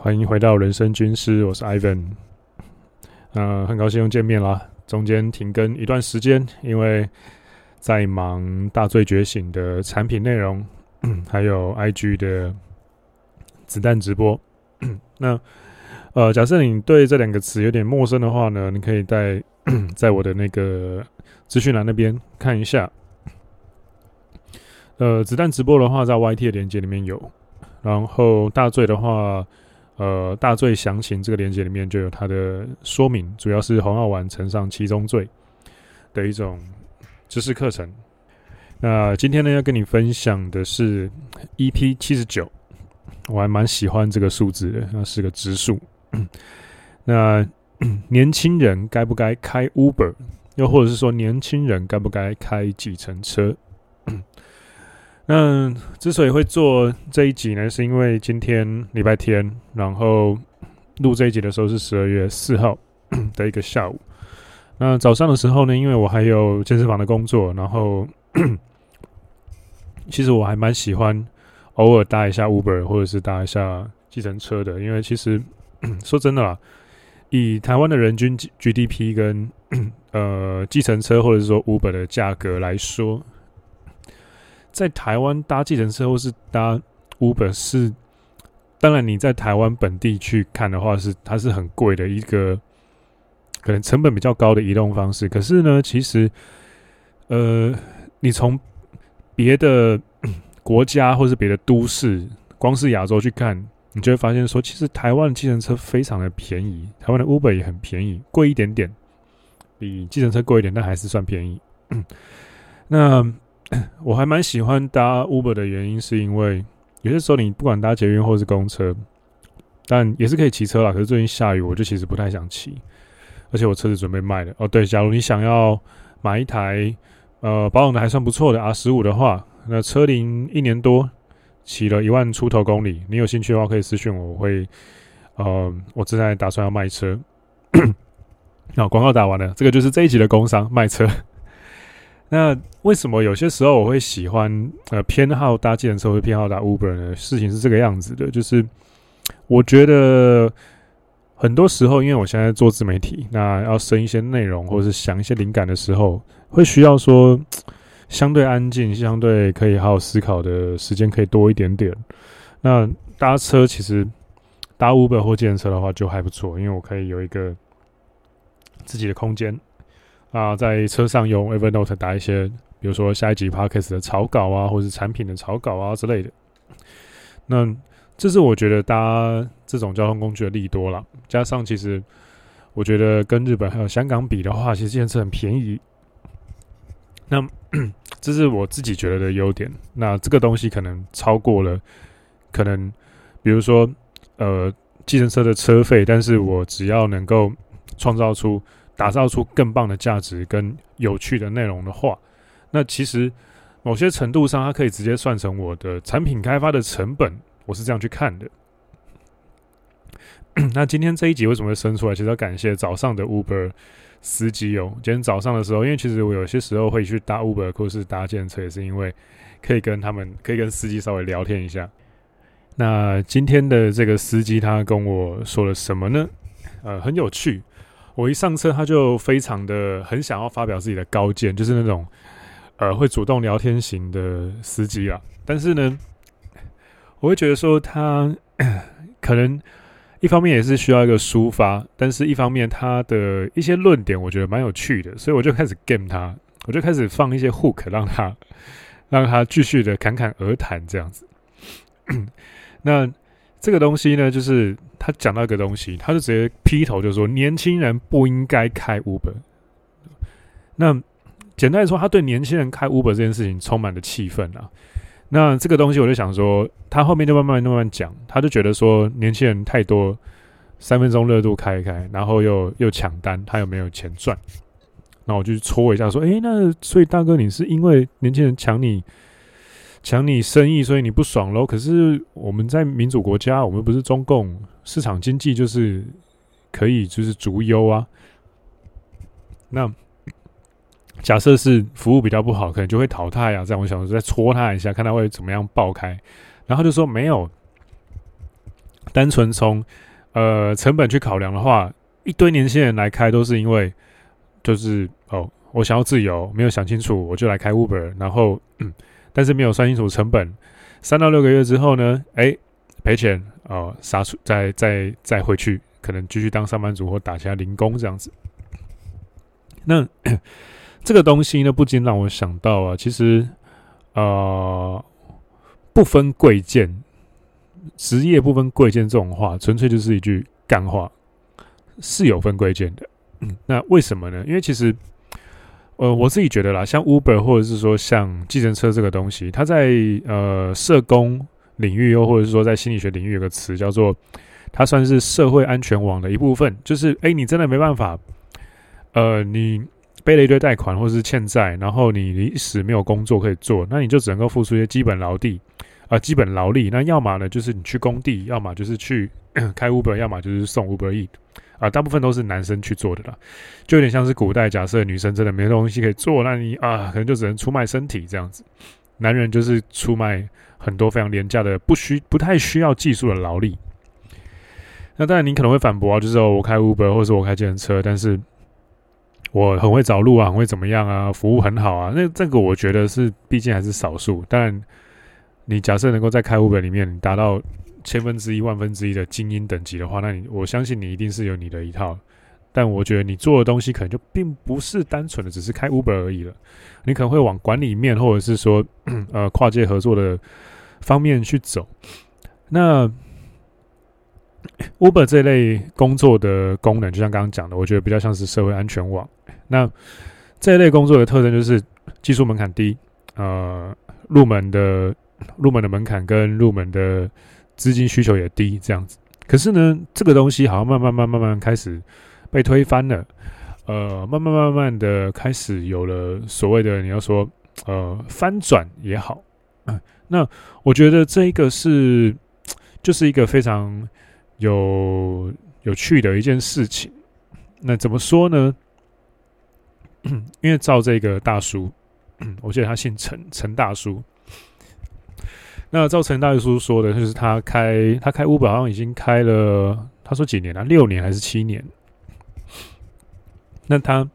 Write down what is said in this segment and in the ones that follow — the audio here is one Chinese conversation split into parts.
欢迎回到人生军师，我是 Ivan。呃，很高兴又见面啦。中间停更一段时间，因为在忙大醉觉醒的产品内容，还有 IG 的子弹直播。那呃，假设你对这两个词有点陌生的话呢，你可以在 在我的那个资讯栏那边看一下。呃，子弹直播的话，在 YT 的链接里面有。然后大醉的话，呃，大罪详情这个链接里面就有它的说明，主要是红药丸乘上七宗罪的一种知识课程。那今天呢，要跟你分享的是 EP 七十九，我还蛮喜欢这个数字的，那是个直数。那 年轻人该不该开 Uber？又或者是说，年轻人该不该开计程车？那之所以会做这一集呢，是因为今天礼拜天，然后录这一集的时候是十二月四号 的一个下午。那早上的时候呢，因为我还有健身房的工作，然后 其实我还蛮喜欢偶尔搭一下 Uber 或者是搭一下计程车的，因为其实 说真的啦，以台湾的人均 GDP 跟呃计程车或者是说 Uber 的价格来说。在台湾搭计程车或是搭 Uber 是，当然你在台湾本地去看的话是它是很贵的一个，可能成本比较高的移动方式。可是呢，其实，呃，你从别的国家或是别的都市，光是亚洲去看，你就会发现说，其实台湾的计程车非常的便宜，台湾的 Uber 也很便宜，贵一点点，比计程车贵一点，但还是算便宜。那 我还蛮喜欢搭 Uber 的原因，是因为有些时候你不管搭捷运或是公车，但也是可以骑车啦。可是最近下雨，我就其实不太想骑，而且我车子准备卖了。哦，对，假如你想要买一台呃保养的还算不错的 R 十五的话，那车龄一年多，骑了一万出头公里，你有兴趣的话可以私讯我，我会呃，我正在打算要卖车。好，广告打完了，这个就是这一集的工商卖车。那为什么有些时候我会喜欢呃偏好搭计程车，会偏好搭 Uber 呢？事情是这个样子的，就是我觉得很多时候，因为我现在做自媒体，那要生一些内容或者是想一些灵感的时候，会需要说相对安静、相对可以好好思考的时间可以多一点点。那搭车其实搭 Uber 或计程车的话就还不错，因为我可以有一个自己的空间。啊，在车上用 Evernote 打一些，比如说下一集 Podcast 的草稿啊，或者是产品的草稿啊之类的。那这是我觉得搭这种交通工具的利多了。加上其实我觉得跟日本还有香港比的话，其实计程车很便宜。那 这是我自己觉得的优点。那这个东西可能超过了，可能比如说呃计程车的车费，但是我只要能够创造出。打造出更棒的价值跟有趣的内容的话，那其实某些程度上，它可以直接算成我的产品开发的成本。我是这样去看的。那今天这一集为什么会生出来？其实要感谢早上的 Uber 司机哦。今天早上的时候，因为其实我有些时候会去搭 Uber 或是搭计程车，也是因为可以跟他们，可以跟司机稍微聊天一下。那今天的这个司机他跟我说了什么呢？呃，很有趣。我一上车，他就非常的很想要发表自己的高见，就是那种呃会主动聊天型的司机啊。但是呢，我会觉得说他可能一方面也是需要一个抒发，但是一方面他的一些论点我觉得蛮有趣的，所以我就开始 game 他，我就开始放一些 hook 让他让他继续的侃侃而谈这样子。那。这个东西呢，就是他讲到一个东西，他就直接劈头就说：年轻人不应该开 Uber。那简单来说，他对年轻人开 Uber 这件事情充满了气愤啊。那这个东西，我就想说，他后面就慢慢慢慢讲，他就觉得说年轻人太多，三分钟热度开一开，然后又又抢单，他又没有钱赚。那我就去戳一下说：诶，那所以大哥，你是因为年轻人抢你？抢你生意，所以你不爽喽？可是我们在民主国家，我们不是中共，市场经济就是可以就是逐优啊。那假设是服务比较不好，可能就会淘汰啊。这样我想说再戳他一下，看他会怎么样爆开。然后就说没有，单纯从呃成本去考量的话，一堆年轻人来开都是因为就是哦，我想要自由，没有想清楚，我就来开 Uber，然后，但是没有算清楚成本，三到六个月之后呢，哎，赔钱哦，杀出再再再回去，可能继续当上班族或打其他零工这样子。那 这个东西呢，不禁让我想到啊，其实呃，不分贵贱，职业不分贵贱这种话，纯粹就是一句干话，是有分贵贱的。那为什么呢？因为其实，呃，我自己觉得啦，像 Uber 或者是说像计程车这个东西，它在呃社工领域，又或者是说在心理学领域，有个词叫做，它算是社会安全网的一部分。就是，哎，你真的没办法，呃，你背了一堆贷款或者是欠债，然后你一时没有工作可以做，那你就只能够付出一些基本劳力啊、基本劳力。那要么呢，就是你去工地，要么就是去 开 Uber，要么就是送 Uber Eat。啊，大部分都是男生去做的啦，就有点像是古代，假设女生真的没东西可以做，那你啊，可能就只能出卖身体这样子。男人就是出卖很多非常廉价的、不需、不太需要技术的劳力。那当然，你可能会反驳啊，就是说我开 Uber 或者是我开计程车，但是我很会找路啊，很会怎么样啊，服务很好啊。那这个我觉得是，毕竟还是少数。当然，你假设能够在开 Uber 里面达到。千分之一、万分之一的精英等级的话，那你我相信你一定是有你的一套。但我觉得你做的东西可能就并不是单纯的只是开 Uber 而已了，你可能会往管理面或者是说 呃跨界合作的方面去走。那 Uber 这类工作的功能，就像刚刚讲的，我觉得比较像是社会安全网。那这一类工作的特征就是技术门槛低，呃，入门的入门的门槛跟入门的。资金需求也低，这样子。可是呢，这个东西好像慢慢、慢慢、慢开始被推翻了。呃，慢慢、慢慢的开始有了所谓的你要说呃翻转也好。那我觉得这一个是就是一个非常有有趣的一件事情。那怎么说呢？因为照这个大叔，我记得他姓陈，陈大叔。那照陈大叔说的，就是他开他开 Uber 好像已经开了，他说几年了？六年还是七年？那他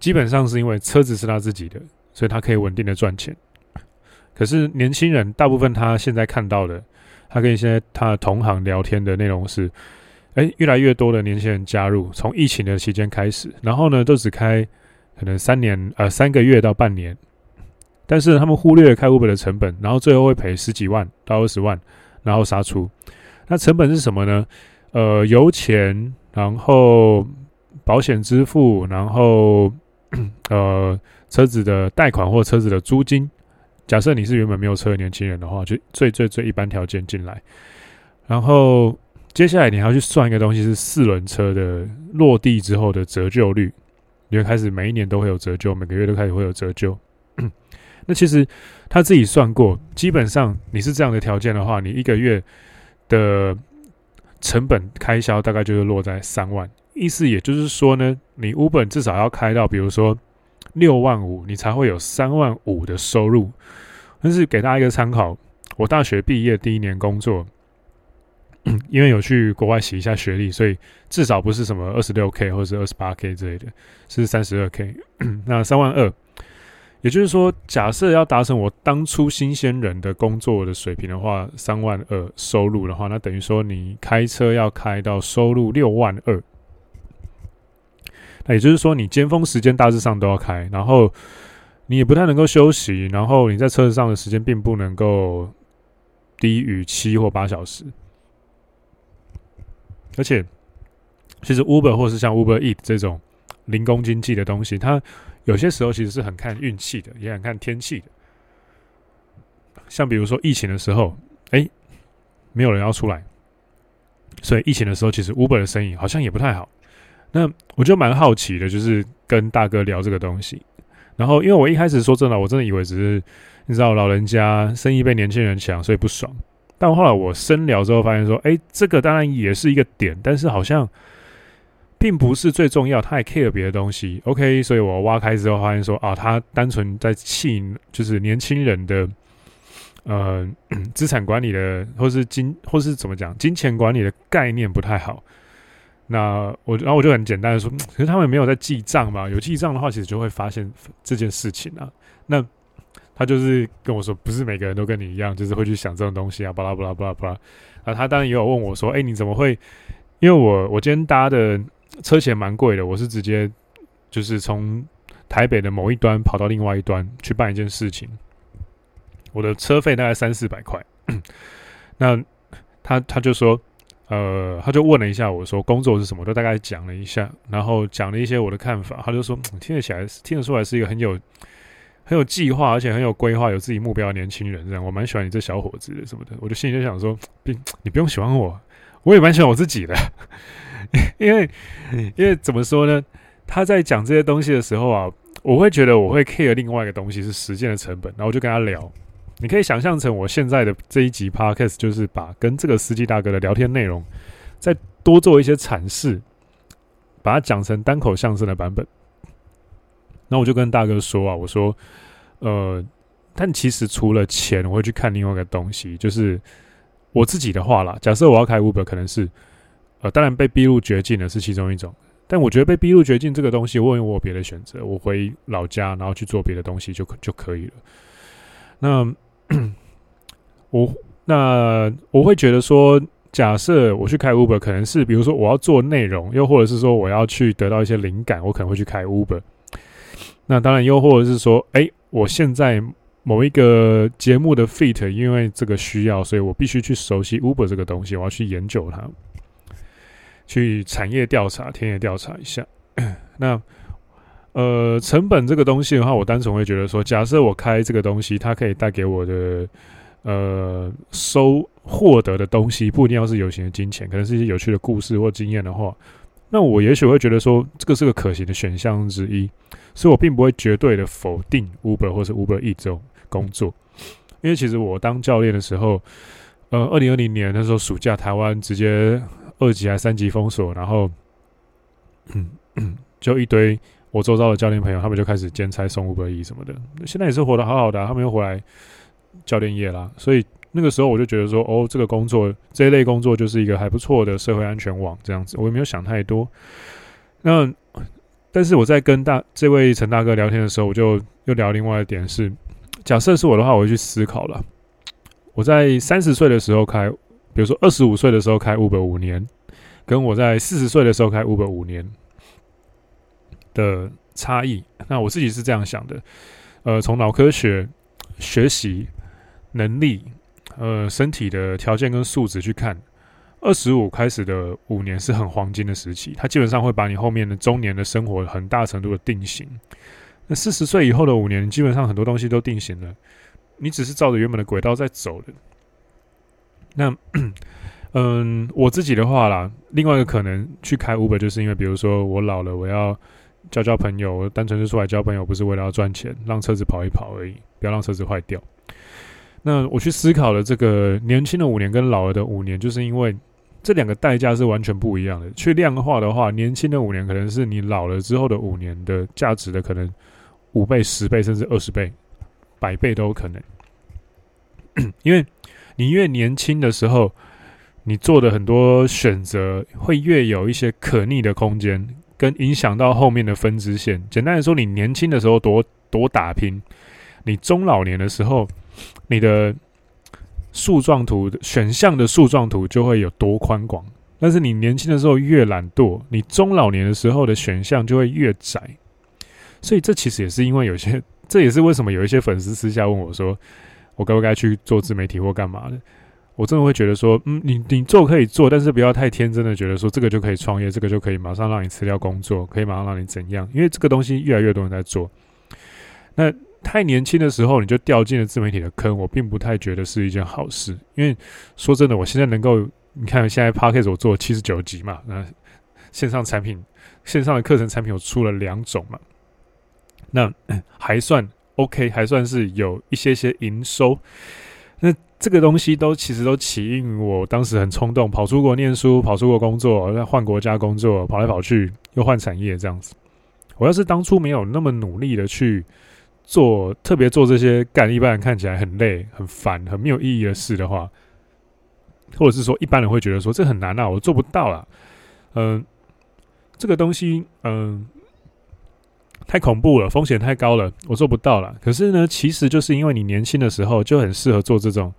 基本上是因为车子是他自己的，所以他可以稳定的赚钱。可是年轻人大部分他现在看到的，他跟一些他的同行聊天的内容是，哎，越来越多的年轻人加入，从疫情的期间开始，然后呢都只开可能三年呃三个月到半年。但是他们忽略开 Uber 的成本，然后最后会赔十几万到二十万，然后杀出。那成本是什么呢？呃，油钱，然后保险支付，然后 呃车子的贷款或车子的租金。假设你是原本没有车的年轻人的话，就最最最一般条件进来。然后接下来你还要去算一个东西，是四轮车的落地之后的折旧率，你会开始每一年都会有折旧，每个月都开始会有折旧。那其实他自己算过，基本上你是这样的条件的话，你一个月的成本开销大概就是落在三万。意思也就是说呢，你 Uber 至少要开到比如说六万五，你才会有三万五的收入。但是给大家一个参考，我大学毕业第一年工作，因为有去国外洗一下学历，所以至少不是什么二十六 K 或者是二十八 K 之类的，是三十二 K。那三万二。也就是说，假设要达成我当初新鲜人的工作的水平的话，三万二收入的话，那等于说你开车要开到收入六万二。那也就是说，你尖峰时间大致上都要开，然后你也不太能够休息，然后你在车子上的时间并不能够低于七或八小时。而且，其实 Uber 或是像 Uber Eat 这种零工经济的东西，它有些时候其实是很看运气的，也很看天气的。像比如说疫情的时候，哎，没有人要出来，所以疫情的时候，其实 Uber 的生意好像也不太好。那我就蛮好奇的，就是跟大哥聊这个东西。然后，因为我一开始说真的，我真的以为只是你知道老人家生意被年轻人抢，所以不爽。但后来我深聊之后，发现说，哎，这个当然也是一个点，但是好像。并不是最重要，他还 care 别的东西。OK，所以我挖开之后发现说，啊，他单纯在气，就是年轻人的呃 资产管理的，或是金，或是怎么讲，金钱管理的概念不太好。那我，然后我就很简单的说，可是他们没有在记账嘛？有记账的话，其实就会发现这件事情啊。那他就是跟我说，不是每个人都跟你一样，就是会去想这种东西啊，巴拉巴拉巴拉巴拉。啊，他当然也有问我说，哎，你怎么会？因为我我今天搭的车钱蛮贵的，我是直接就是从台北的某一端跑到另外一端去办一件事情，我的车费大概三四百块。那他他就说。呃，他就问了一下我说工作是什么，就大概讲了一下，然后讲了一些我的看法。他就说听得起来，听得出来是一个很有很有计划，而且很有规划、有自己目标的年轻人。这样，我蛮喜欢你这小伙子的什么的。我就心里就想说，并你不用喜欢我，我也蛮喜欢我自己的。因为因为怎么说呢？他在讲这些东西的时候啊，我会觉得我会 care 另外一个东西是时间的成本，然后我就跟他聊。你可以想象成我现在的这一集 podcast，就是把跟这个司机大哥的聊天内容，再多做一些阐释，把它讲成单口相声的版本。那我就跟大哥说啊，我说，呃，但其实除了钱，我会去看另外一个东西，就是我自己的话啦。假设我要开 Uber，可能是，呃，当然被逼入绝境的是其中一种，但我觉得被逼入绝境这个东西，我有我别的选择，我回老家，然后去做别的东西就可就可以了。那。我那我会觉得说，假设我去开 Uber，可能是比如说我要做内容，又或者是说我要去得到一些灵感，我可能会去开 Uber。那当然，又或者是说，哎，我现在某一个节目的 fit，因为这个需要，所以我必须去熟悉 Uber 这个东西，我要去研究它，去产业调查、田野调查一下。那。呃，成本这个东西的话，我单纯会觉得说，假设我开这个东西，它可以带给我的呃收获得的东西，不一定要是有形的金钱，可能是一些有趣的故事或经验的话，那我也许会觉得说，这个是个可行的选项之一，所以我并不会绝对的否定 Uber 或是 Uber E 这种工作，因为其实我当教练的时候，呃，二零二零年那时候暑假，台湾直接二级还三级封锁，然后，就一堆。我周遭的教练朋友，他们就开始兼差送 Uber Eats 什么的，现在也是活得好好的，他们又回来教练业啦。所以那个时候我就觉得说，哦，这个工作这一类工作就是一个还不错的社会安全网，这样子，我也没有想太多。那但是我在跟大这位陈大哥聊天的时候，我就又聊另外一点是，假设是我的话，我会去思考了。我在三十岁的时候开，比如说二十五岁的时候开 Uber 五年，跟我在四十岁的时候开 Uber 五年。的差异，那我自己是这样想的，呃，从脑科学学习能力，呃，身体的条件跟素质去看，二十五开始的五年是很黄金的时期，它基本上会把你后面的中年的生活很大程度的定型。那四十岁以后的五年，基本上很多东西都定型了，你只是照着原本的轨道在走的。那，嗯，我自己的话啦，另外一个可能去开 Uber，就是因为比如说我老了，我要。交交朋友，单纯是出来交朋友，不是为了要赚钱，让车子跑一跑而已，不要让车子坏掉。那我去思考了这个年轻的五年跟老了的五年，就是因为这两个代价是完全不一样的。去量化的话，年轻的五年可能是你老了之后的五年的价值的可能五倍、十倍，甚至二十倍、百倍都有可能。因为你越年轻的时候，你做的很多选择会越有一些可逆的空间。跟影响到后面的分支线，简单来说，你年轻的时候多多打拼，你中老年的时候，你的树状图选项的树状图就会有多宽广。但是你年轻的时候越懒惰，你中老年的时候的选项就会越窄。所以这其实也是因为有些，这也是为什么有一些粉丝私下问我说，我该不该去做自媒体或干嘛的。我真的会觉得说，嗯，你你做可以做，但是不要太天真的觉得说这个就可以创业，这个就可以马上让你辞掉工作，可以马上让你怎样？因为这个东西越来越多人在做。那太年轻的时候你就掉进了自媒体的坑，我并不太觉得是一件好事。因为说真的，我现在能够，你看现在 Podcast 我做七十九集嘛，那线上产品、线上的课程产品我出了两种嘛，那还算 OK，还算是有一些些营收。那这个东西都其实都起因于我当时很冲动，跑出国念书，跑出国工作，再换国家工作，跑来跑去又换产业这样子。我要是当初没有那么努力的去做特别做这些干一般人看起来很累、很烦、很没有意义的事的话，或者是说一般人会觉得说这很难啊，我做不到啊。嗯、这个东西嗯、太恐怖了，风险太高了，我做不到了。可是呢，其实就是因为你年轻的时候就很适合做这种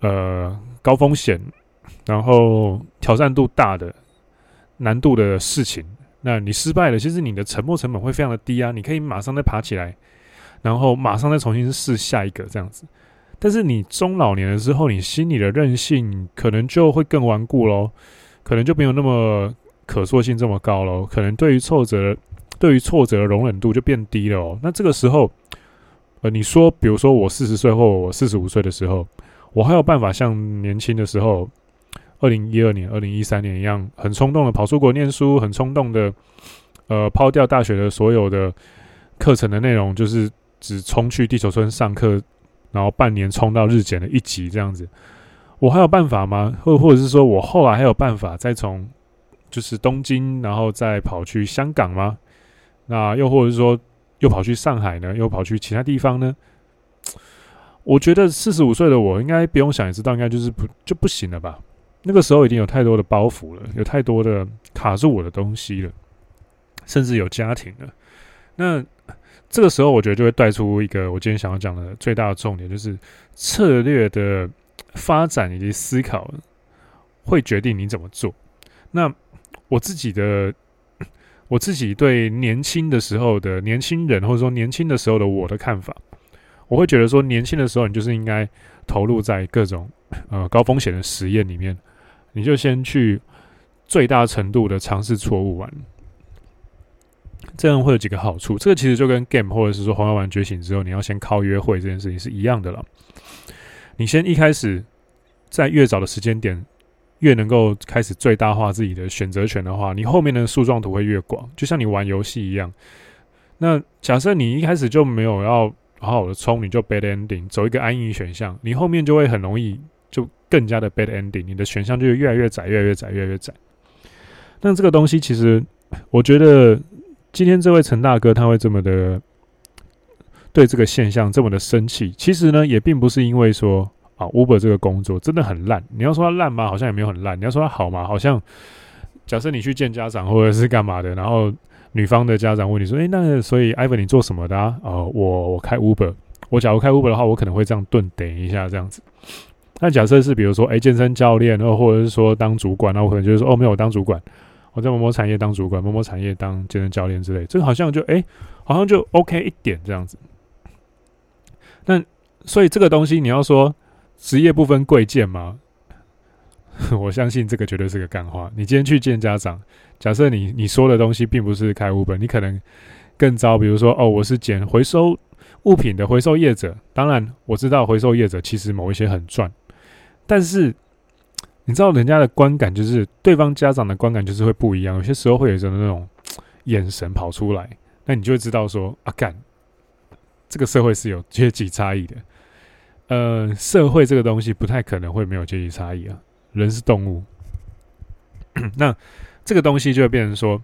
呃高风险，然后挑战度大的难度的事情。那你失败了，其实你的沉没成本会非常的低啊，你可以马上再爬起来，然后马上再重新试下一个这样子。但是你中老年的时候，你心里的韧性可能就会更顽固喽，可能就没有那么可塑性这么高喽，可能对于挫折，对于挫折的容忍度就变低了哦。那这个时候，呃，你说，比如说我四十岁或我四十五岁的时候，我还有办法像年轻的时候？二零一二年、二零一三年一样，很冲动的跑出国念书，很冲动的，呃，抛掉大学的所有的课程的内容，就是只冲去地球村上课，然后半年冲到日检的一级这样子。我还有办法吗？或或者是说我后来还有办法再从就是东京，然后再跑去香港吗？那又或者是说又跑去上海呢？又跑去其他地方呢？我觉得四十五岁的我应该不用想也知道，应该就是不就不行了吧。那个时候已经有太多的包袱了，有太多的卡住我的东西了，甚至有家庭了。那这个时候，我觉得就会带出一个我今天想要讲的最大的重点，就是策略的发展以及思考会决定你怎么做。那我自己的，我自己对年轻的时候的年轻人，或者说年轻的时候的我的看法，我会觉得说，年轻的时候你就是应该投入在各种 呃高风险的实验里面。你就先去最大程度的尝试错误玩，这样会有几个好处。这个其实就跟 game 或者是说《红药丸觉醒》之后，你要先靠约会这件事情是一样的了。你先一开始在越早的时间点，越能够开始最大化自己的选择权的话，你后面的树状图会越广。就像你玩游戏一样，那假设你一开始就没有要好好的冲，你就 bad ending 走一个安逸选项，你后面就会很容易。就更加的 bad ending，你的选项就越来越窄，越来越窄，越来越窄。那这个东西其实，我觉得今天这位陈大哥他会这么的对这个现象这么的生气，其实呢也并不是因为说啊 Uber 这个工作真的很烂。你要说它烂吗？好像也没有很烂。你要说它好吗？好像假设你去见家长或者是干嘛的，然后女方的家长问你说：“诶，那所以 Ivan 你做什么的啊？”哦，我我开 Uber。我假如开 Uber 的话，我可能会这样顿等一下这样子。那假设是比如说，哎，健身教练，然后或者是说当主管，那我可能就是说，哦，没有，我当主管，我在某某产业当主管，某某产业当健身教练之类，这个好像就哎，好像就 OK 一点这样子。那所以这个东西你要说职业不分贵贱吗？我相信这个绝对是个干话。你今天去见家长，假设你你说的东西并不是开 Uber，你可能更糟。比如说，哦，我是捡回收物品的回收业者，当然我知道回收业者其实某一些很赚。但是，你知道人家的观感就是对方家长的观感就是会不一样，有些时候会有一种那种眼神跑出来，那你就会知道说啊，干，这个社会是有阶级差异的。呃，社会这个东西不太可能会没有阶级差异啊，人是动物。那这个东西就会变成说，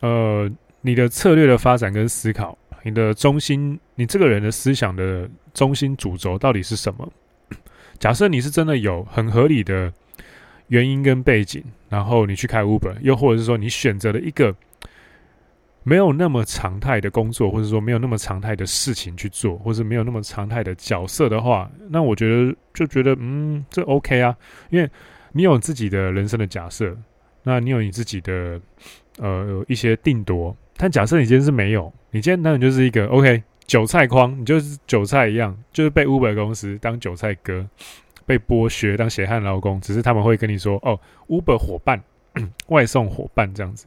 呃，你的策略的发展跟思考，你的中心，你这个人的思想的中心主轴到底是什么？假设你是真的有很合理的原因跟背景，然后你去开 Uber，又或者是说你选择了一个没有那么常态的工作，或者说没有那么常态的事情去做，或者没有那么常态的角色的话，那我觉得就觉得嗯，这 OK 啊，因为你有自己的人生的假设，那你有你自己的呃一些定夺。但假设你今天是没有，你今天当然就是一个 OK。韭菜筐，你就是韭菜一样，就是被 Uber 公司当韭菜割，被剥削当血汗劳工。只是他们会跟你说：“哦，Uber 伙伴，外送伙伴这样子，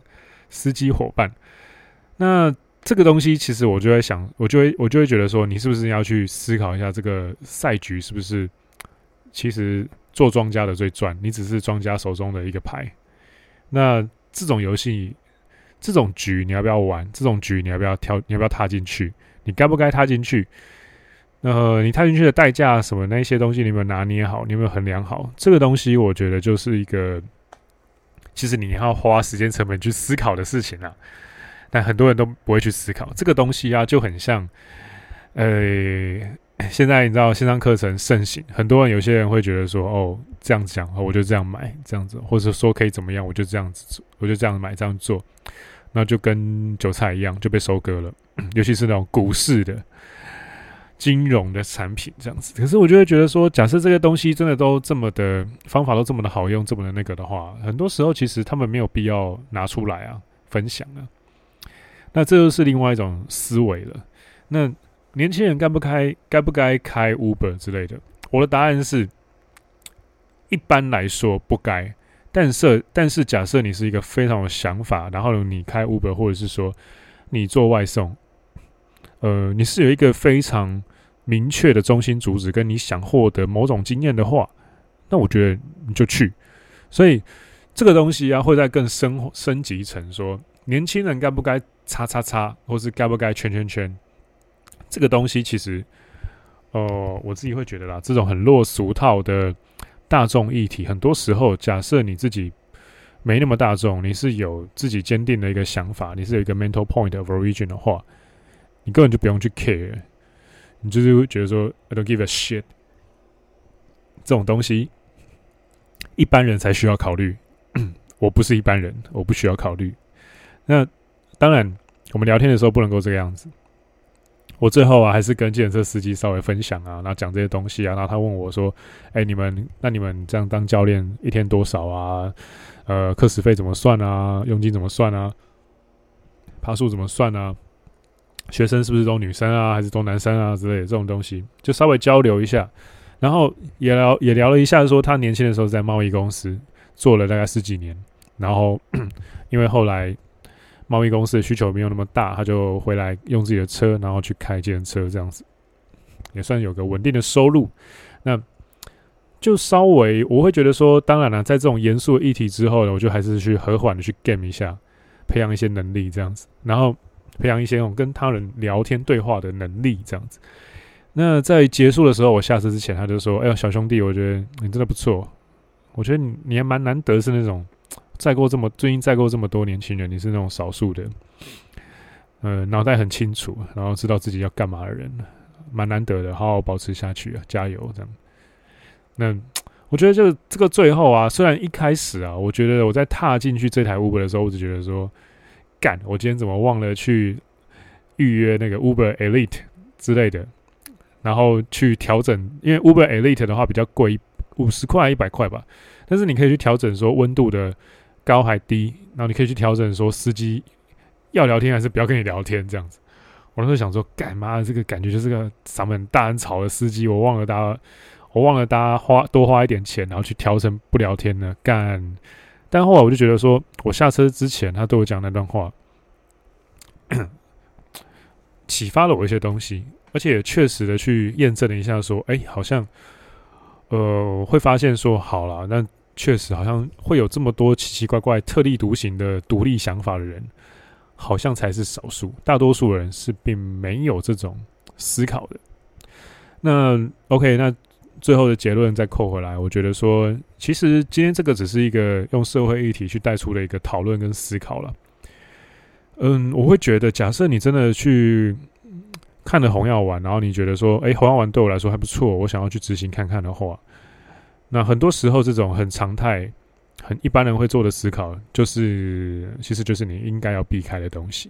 司机伙伴。”那这个东西，其实我就会想，我就会我就会觉得说，你是不是要去思考一下，这个赛局是不是其实做庄家的最赚？你只是庄家手中的一个牌。那这种游戏，这种局，你要不要玩？这种局，你要不要跳？你要不要踏进去？你该不该踏进去？呃，你踏进去的代价什么那些东西，你有没有拿捏好？你有没有衡量好？这个东西，我觉得就是一个，其实你要花时间成本去思考的事情啊。但很多人都不会去思考这个东西啊，就很像，呃。现在你知道线上课程盛行，很多人有些人会觉得说，哦，这样讲，我就这样买，这样子，或者说可以怎么样，我就这样子，我就这样买，这样做，那就跟韭菜一样就被收割了。尤其是那种股市的、金融的产品这样子。可是我就会觉得说，假设这个东西真的都这么的方法都这么的好用，这么的那个的话，很多时候其实他们没有必要拿出来啊，分享啊。那这就是另外一种思维了。那。年轻人该不该该不该开 Uber 之类的？我的答案是，一般来说不该。但是，但是假设你是一个非常有想法，然后你开 Uber，或者是说你做外送，呃，你是有一个非常明确的中心主旨，跟你想获得某种经验的话，那我觉得你就去。所以这个东西啊，会在更升升级成说，年轻人该不该叉叉叉，或是该不该圈圈圈？这个东西其实，呃，我自己会觉得啦，这种很落俗套的大众议题，很多时候，假设你自己没那么大众，你是有自己坚定的一个想法，你是有一个 mental point of origin 的话，你根本就不用去 care，你就是会觉得说 I don't give a shit，这种东西一般人才需要考虑，我不是一般人，我不需要考虑。那当然，我们聊天的时候不能够这个样子。我最后啊，还是跟计程车司机稍微分享啊，然后讲这些东西啊，然后他问我说：“哎、你们那你们这样当教练一天多少啊？呃，课时费怎么算啊？佣金怎么算啊？爬树怎么算啊？学生是不是都女生啊，还是都男生啊之类的这种东西，就稍微交流一下，然后也聊也聊了一下，说他年轻的时候在贸易公司做了大概十几年，然后 因为后来。”贸易公司的需求没有那么大，他就回来用自己的车，然后去开计程车这样子，也算有个稳定的收入。那就稍微我会觉得说，当然了，在这种严肃的议题之后呢，我就还是去和缓的去 game 一下，培养一些能力这样子，然后培养一些那种跟他人聊天对话的能力这样子。那在结束的时候，我下车之前，他就说：“哎呦，小兄弟，我觉得你真的不错，我觉得你你还蛮难得是那种。”再过这么最近再过这么多年轻人，你是那种少数的，呃，脑袋很清楚，然后知道自己要干嘛的人，蛮难得的，好好保持下去啊，加油这样。那我觉得就这个最后啊，虽然一开始啊，我觉得我在踏进去这台 Uber 的时候，我只觉得说，干，我今天怎么忘了去预约那个 Uber Elite 之类的，然后去调整，因为 Uber Elite 的话比较贵，五十块一百块吧，但是你可以去调整说温度的。高还低，然后你可以去调整，说司机要聊天还是不要跟你聊天这样子。我那时候想说，干嘛这个感觉就是个嗓门大很吵的司机，我忘了大家，我忘了大家花多花一点钱，然后去调成不聊天呢。干，但后来我就觉得说，我下车之前他对我讲那段话，启发了我一些东西，而且也确实的去验证了一下，说，哎，好像，呃，会发现说，好了，那。确实，好像会有这么多奇奇怪怪、特立独行的独立想法的人，好像才是少数。大多数人是并没有这种思考的。那 OK，那最后的结论再扣回来，我觉得说，其实今天这个只是一个用社会议题去带出的一个讨论跟思考了。嗯，我会觉得，假设你真的去看了红药丸，然后你觉得说，哎，红药丸对我来说还不错，我想要去执行看看的话。那很多时候，这种很常态、很一般人会做的思考，就是其实就是你应该要避开的东西。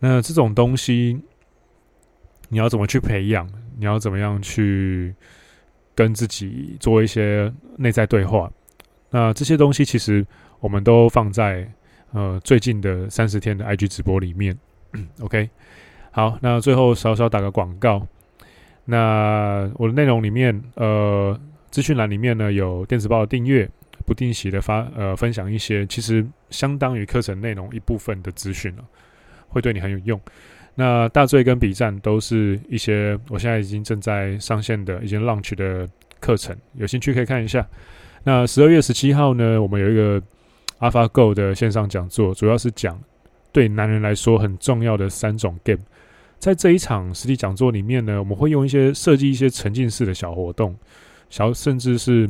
那这种东西，你要怎么去培养？你要怎么样去跟自己做一些内在对话？那这些东西，其实我们都放在呃最近的三十天的 IG 直播里面。OK，好，那最后稍稍打个广告。那我的内容里面，呃。资讯栏里面呢，有电子报的订阅，不定期的发呃分享一些其实相当于课程内容一部分的资讯了，会对你很有用。那大醉跟笔战都是一些我现在已经正在上线的已经 launch 的课程，有兴趣可以看一下。那十二月十七号呢，我们有一个 AlphaGo 的线上讲座，主要是讲对男人来说很重要的三种 game。在这一场实体讲座里面呢，我们会用一些设计一些沉浸式的小活动。小甚至是，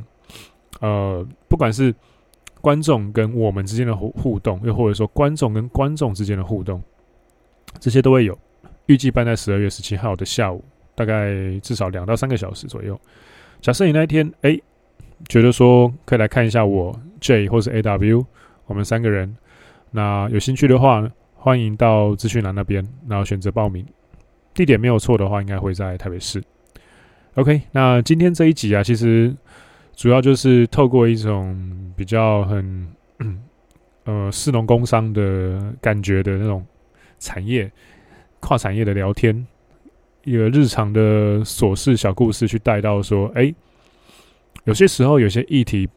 呃，不管是观众跟我们之间的互互动，又或者说观众跟观众之间的互动，这些都会有。预计办在十二月十七号的下午，大概至少两到三个小时左右。假设你那一天哎、觉得说可以来看一下我 J 或是 AW，我们三个人，那有兴趣的话，欢迎到资讯栏那边，然后选择报名。地点没有错的话，应该会在台北市。OK，那今天这一集啊，其实主要就是透过一种比较很 呃市农工商的感觉的那种产业跨产业的聊天，一个日常的琐事小故事去带到说，哎、有些时候有些议题，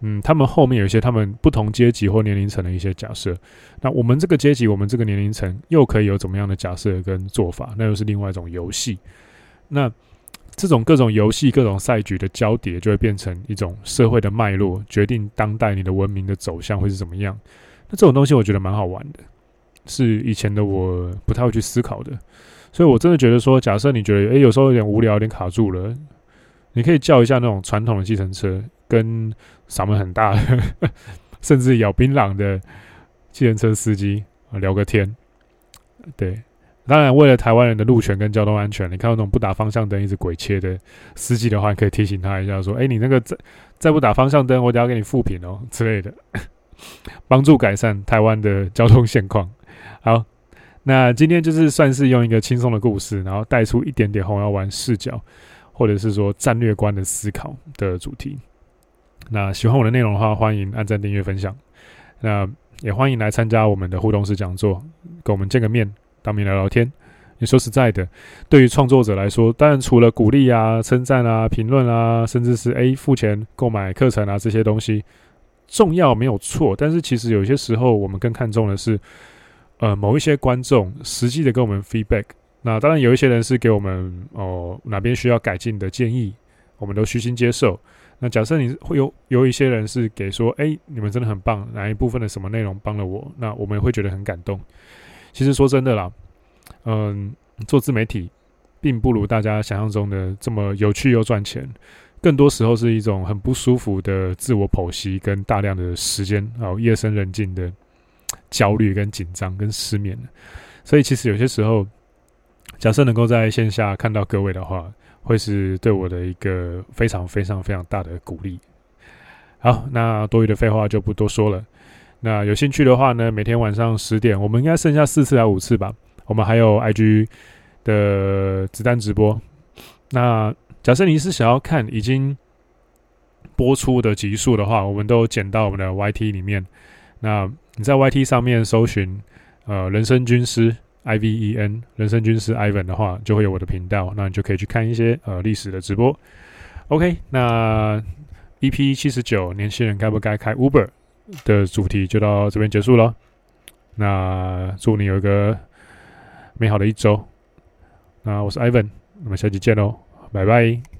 嗯，他们后面有一些他们不同阶级或年龄层的一些假设，那我们这个阶级，我们这个年龄层又可以有怎么样的假设跟做法？那又是另外一种游戏，那。这种各种游戏、各种赛局的交叠，就会变成一种社会的脉络，决定当代你的文明的走向会是怎么样。那这种东西我觉得蛮好玩的，是以前的我不太会去思考的。所以我真的觉得说，假设你觉得诶有时候有点无聊、有点卡住了，你可以叫一下那种传统的计程车，跟嗓门很大的，甚至咬槟榔的计程车司机聊个天，对。当然，为了台湾人的路权跟交通安全，你看到那种不打方向灯一直鬼切的司机的话，可以提醒他一下，说：“哎，你那个再再不打方向灯，我等下给你负评哦 之类的，帮助改善台湾的交通现况。”好，那今天就是算是用一个轻松的故事，然后带出一点点红药丸视角，或者是说战略观的思考的主题。那喜欢我的内容的话，欢迎按赞、订阅、分享。那也欢迎来参加我们的互动式讲座，跟我们见个面。当面聊聊天，你说实在的，对于创作者来说，当然除了鼓励啊、称赞啊、评论啊，甚至是诶付钱购买课程啊这些东西重要没有错，但是其实有些时候我们更看重的是，呃，某一些观众实际的给我们 feedback。那当然有一些人是给我们哦哪边需要改进的建议，我们都虚心接受。那假设你会有有一些人是给说，诶，你们真的很棒，哪一部分的什么内容帮了我，那我们也会觉得很感动。其实说真的啦，嗯，做自媒体并不如大家想象中的这么有趣又赚钱，更多时候是一种很不舒服的自我剖析跟大量的时间哦，夜深人静的焦虑跟紧张跟失眠。所以其实有些时候，假设能够在线下看到各位的话，会是对我的一个非常非常非常大的鼓励。好，那多余的废话就不多说了。那有兴趣的话呢，每天晚上十点，我们应该剩下四次还五次吧。我们还有 IG 的子弹直播。那假设你是想要看已经播出的集数的话，我们都剪到我们的 YT 里面。那你在 YT 上面搜寻呃人生军师 I V E N 人生军师 Ivan 的话，就会有我的频道。那你就可以去看一些呃历史的直播。OK，那 EP 七十九，年轻人该不该开 Uber？的主题就到这边结束了，那祝你有一个美好的一周。那我是 Ivan，我们下期见喽，拜拜。